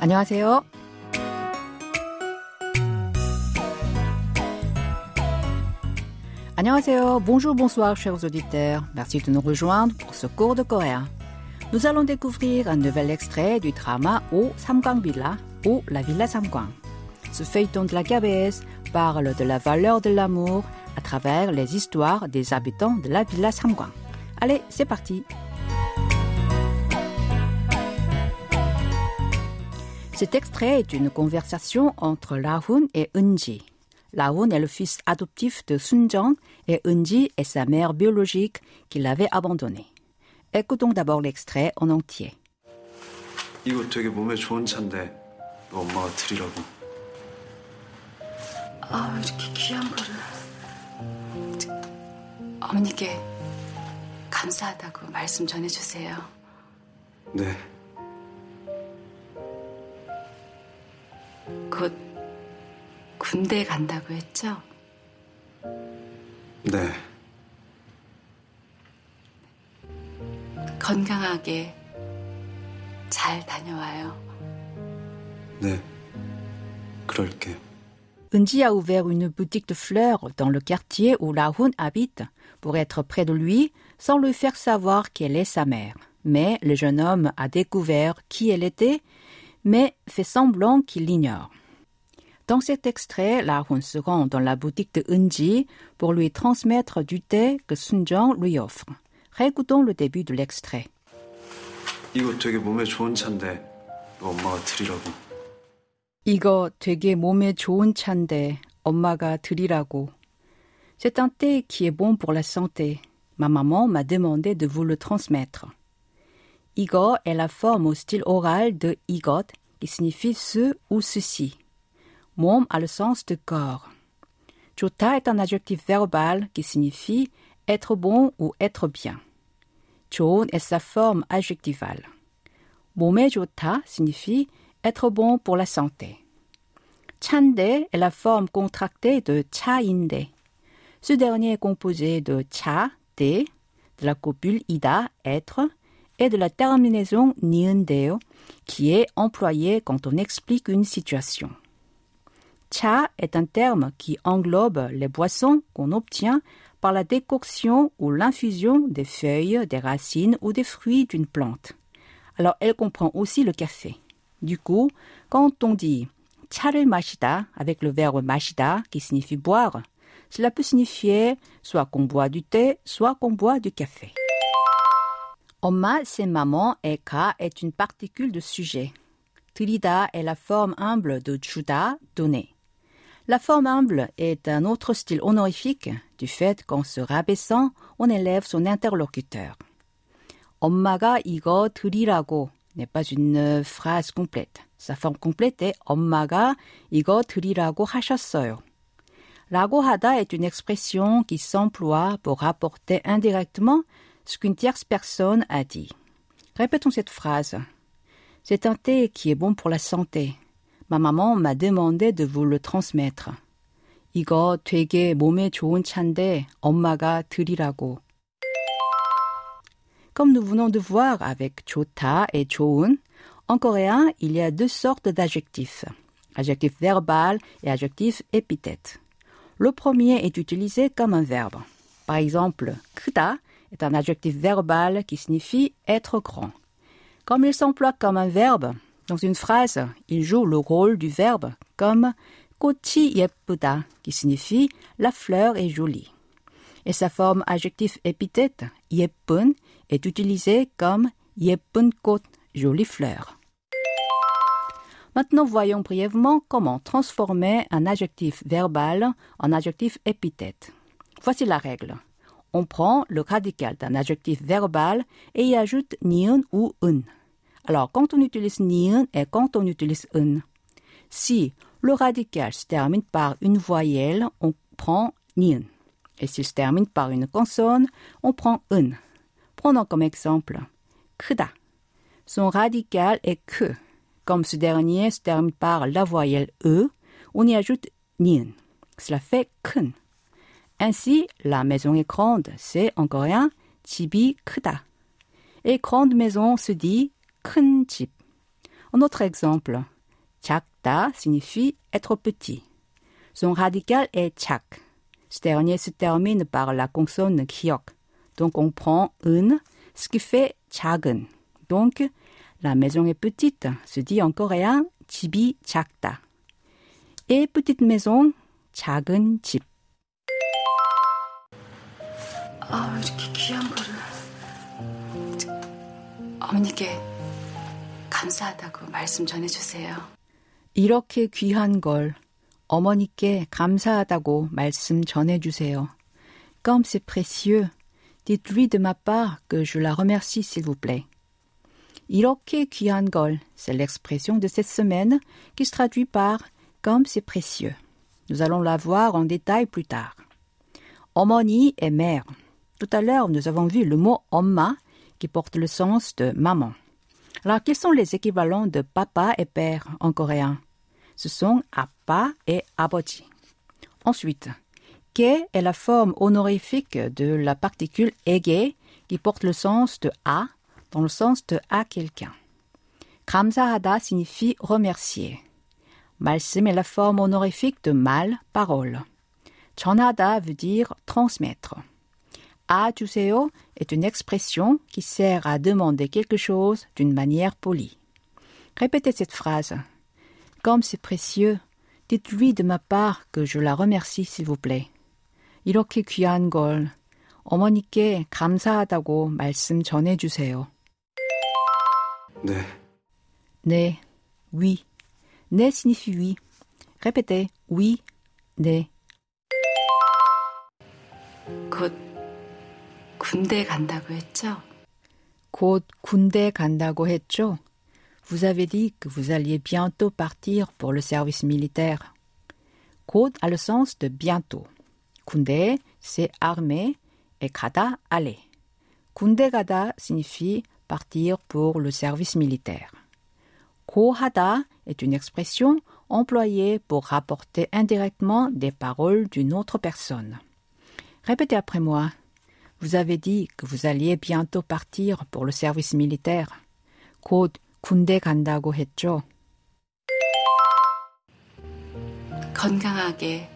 안녕하세요. Annyeonghaseyo, bonjour, bonsoir, chers auditeurs. Merci de nous rejoindre pour ce cours de coréen. Nous allons découvrir un nouvel extrait du drama O Samgang Villa ou La Villa Samgang. Ce feuilleton de la KBS parle de la valeur de l'amour à travers les histoires des habitants de la Villa Samgang. Allez, c'est parti. Cet extrait est une conversation entre Lahun et Eunji. Lahun est le fils adoptif de Sunjong et Eunji est sa mère biologique qui l'avait abandonné. Écoutons d'abord l'extrait en entier. 이거 되게 몸에 좋은 차인데 이거 엄마가 드리라고. 아, 이렇게 귀한 거를. 어머니께 감사하다고 말씀 전해주세요. 네. 곧 군대 간다고 했죠? 네. 건강하게 잘 다녀와요. 네. 그럴게요. Eunji a ouvert une boutique de fleurs dans le quartier où Lahun habite pour être près de lui sans lui faire savoir qu'elle est sa mère. Mais le jeune homme a découvert qui elle était, mais fait semblant qu'il l'ignore. Dans cet extrait, Lahun se rend dans la boutique de Eunji pour lui transmettre du thé que Sunjong lui offre. Réécoutons le début de l'extrait. 이거 되게 몸에 좋은 차인데 이거 엄마가 드리라고. 이거 되게 몸에 좋은 차인데 엄마가 드리라고. C'est un thé qui est bon pour la santé. Ma maman m'a demandé de vous le transmettre. Igor est la forme au style oral de igot, qui signifie ce ou ceci. Mom a le sens de corps. Jota est un adjectif verbal qui signifie être bon ou être bien. Chon est sa forme adjectivale. Momé jota signifie être bon pour la santé. Chande est la forme contractée de chainde. Ce dernier est composé de cha, de, de la copule ida, être, et de la terminaison ni은데요, qui est employée quand on explique une situation. Cha est un terme qui englobe les boissons qu'on obtient par la décoction ou l'infusion des feuilles, des racines ou des fruits d'une plante. Alors elle comprend aussi le café. Du coup, quand on dit 차를 마시다 avec le verbe 마시다 qui signifie boire, cela peut signifier soit qu'on boit du thé, soit qu'on boit du café. 엄마, c'est maman et ka est une particule de sujet. 드리다 est la forme humble de 주다, donner. La forme humble est un autre style honorifique du fait qu'en se rabaissant, on élève son interlocuteur. 엄마가 이거 드리라고 n'est pas une phrase complète. Sa forme complète est 엄마가 이거 드리라고 하셨어요. 라고 하다 est une expression qui s'emploie pour rapporter indirectement ce qu'une tierce personne a dit. Répétons cette phrase. C'est un thé qui est bon pour la santé. Ma maman m'a demandé de vous le transmettre. 이거 되게 몸에 좋은 차인데 엄마가 드리라고. Comme nous venons de voir avec 좋다 et 좋은, en coréen, il y a deux sortes d'adjectifs. Adjectif verbal et adjectif épithète. Le premier est utilisé comme un verbe. Par exemple, 크다 est un adjectif verbal qui signifie être grand. Comme il s'emploie comme un verbe, dans une phrase, il joue le rôle du verbe comme kochi yeppuda, qui signifie la fleur est jolie. Et sa forme adjectif épithète, yeppun, est utilisée comme yeppun kot, jolie fleur. Maintenant, voyons brièvement comment transformer un adjectif verbal en adjectif épithète. Voici la règle on prend le radical d'un adjectif verbal et y ajoute niun ou un. Alors, quand on utilise niun et quand on utilise un. Si le radical se termine par une voyelle, on prend niun. Et s'il se termine par une consonne, on prend un. Prenons comme exemple 크다. Son radical est que. Comme ce dernier se termine par la voyelle e, on y ajoute niun. Cela fait kun. Ainsi, la maison est grande, c'est en coréen 집이 크다. Et grande maison se dit 큰 집. Un autre exemple. 작다 signifie être petit. Son radical est chak. Ce dernier se termine par la consonne kiok. Donc on prend un, ce qui fait 작은. Donc la maison est petite se dit en coréen 집이 작다. Et petite maison, 작은 집. 아, 이렇게 귀한 거를. 어머니께 감사하다고 말씀 전해주세요. 이렇게 귀한 걸 어머니께 감사하다고 말씀 전해주세요. Comme c'est précieux, dites-lui de ma part que je la remercie s'il vous plaît. 이렇게 귀한 걸, c'est l'expression de cette semaine qui se traduit par comme c'est précieux. Nous allons la voir en détail plus tard. 어머니 et mère. Tout à l'heure, nous avons vu le mot Oma qui porte le sens de maman. Alors, quels sont les équivalents de papa et père en coréen? Ce sont appa et aboji. Ensuite, ke est la forme honorifique de la particule ege qui porte le sens de a dans le sens de à quelqu'un? Kramsahada signifie remercier. Malsim est la forme honorifique de mal, parole. Chanada veut dire transmettre. 아 주세요 est une expression qui sert à demander quelque chose d'une manière polie. Répétez cette phrase. Comme c'est précieux, dites-lui de ma part que je la remercie s'il vous plaît. 이렇게 귀한 걸 어머니께 감사하다고 말씀 전해 주세요. 네. 네, oui. 네 signifie oui. Répétez, oui, 네. 곧 군대 간다고 했죠? 곧 군대 간다고 했죠? Vous avez dit que vous alliez bientôt partir pour le service militaire. 곧 a le sens de bientôt. 군대, c'est armée et 가다, aller. 군대 가다 signifie partir pour le service militaire. 고하다 est une expression employée pour rapporter indirectement des paroles d'une autre personne. Répétez après moi. Vous avez dit que vous alliez bientôt partir pour le service militaire. 곧 군대 간다고 했죠. 건강하게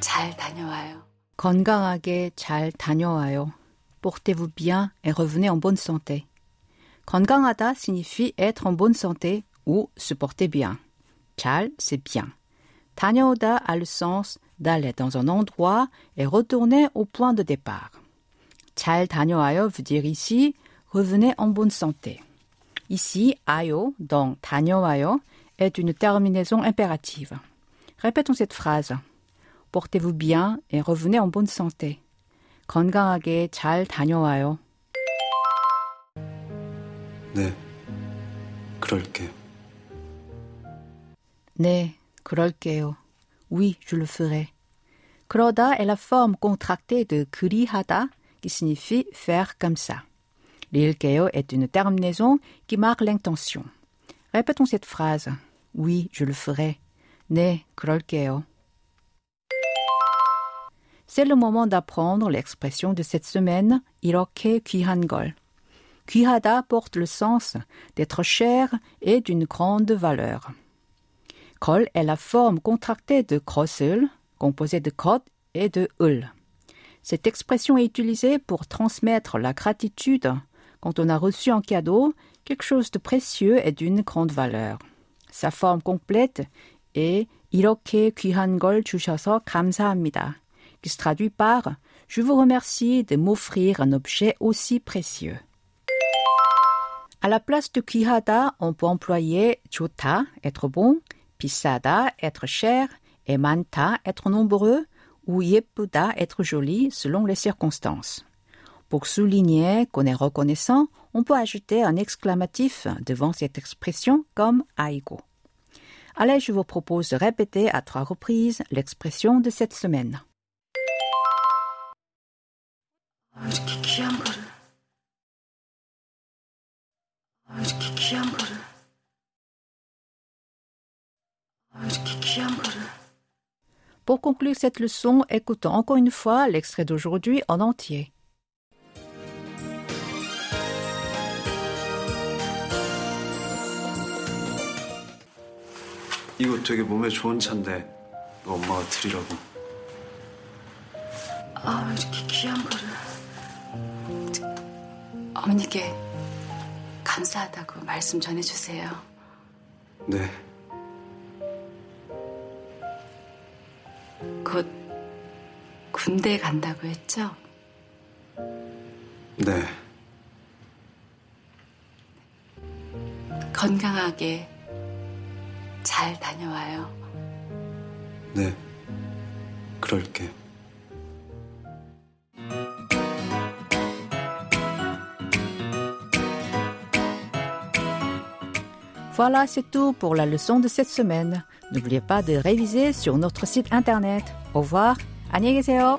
잘 다녀와요. 건강하게 잘 다녀와요. Portez-vous bien et revenez en bonne santé. 건강하다 signifie être en bonne santé ou se porter bien. 잘, c'est bien. 다녀오다 a le sens d'aller dans un endroit et retourner au point de départ. 잘 다녀와요 veut dire ici revenez en bonne santé. Ici, 아요, donc 다녀와요, est une terminaison impérative. Répétons cette phrase. Portez-vous bien et revenez en bonne santé. 건강하게 잘 다녀와요. 네. 그럴게요. 네, 그럴게요. Oui, je le ferai. Kroda est la forme contractée de kurihada qui signifie faire comme ça. L'ilkeo est une terminaison qui marque l'intention. Répétons cette phrase. Oui, je le ferai. Ne krolkeo. C'est le moment d'apprendre l'expression de cette semaine, iroke kihangol. Kihada porte le sens d'être cher et d'une grande valeur. 걸 est la forme contractée de 것을, composée de 것 et de 을. Cette expression est utilisée pour transmettre la gratitude quand on a reçu en cadeau quelque chose de précieux et d'une grande valeur. Sa forme complète est 이렇게 귀한 걸 주셔서 감사합니다, qui se traduit par Je vous remercie de m'offrir un objet aussi précieux. À la place de 귀하다, on peut employer 좋다, être bon, Pisada, être cher, et Manta, être nombreux, ou Yepuda, être joli, selon les circonstances. Pour souligner qu'on est reconnaissant, on peut ajouter un exclamatif devant cette expression comme Aigo. Allez, je vous propose de répéter à trois reprises l'expression de cette semaine? Pour conclure cette leçon, écoutons encore une fois l'extrait d'aujourd'hui en entier. 이거 되게 몸에 좋은 차인데 너 엄마가 드리라고. 아, 이렇게 귀한 거를. 저, 어머니께 감사하다고 말씀 전해주세요. 네. 곧 군대 간다고 했죠? 네. 건강하게 잘 다녀와요. 네. 그럴게. Voilà, c'est tout pour la leçon de cette semaine. N'oubliez pas de réviser sur notre site internet. Au revoir. 안녕히 계세요.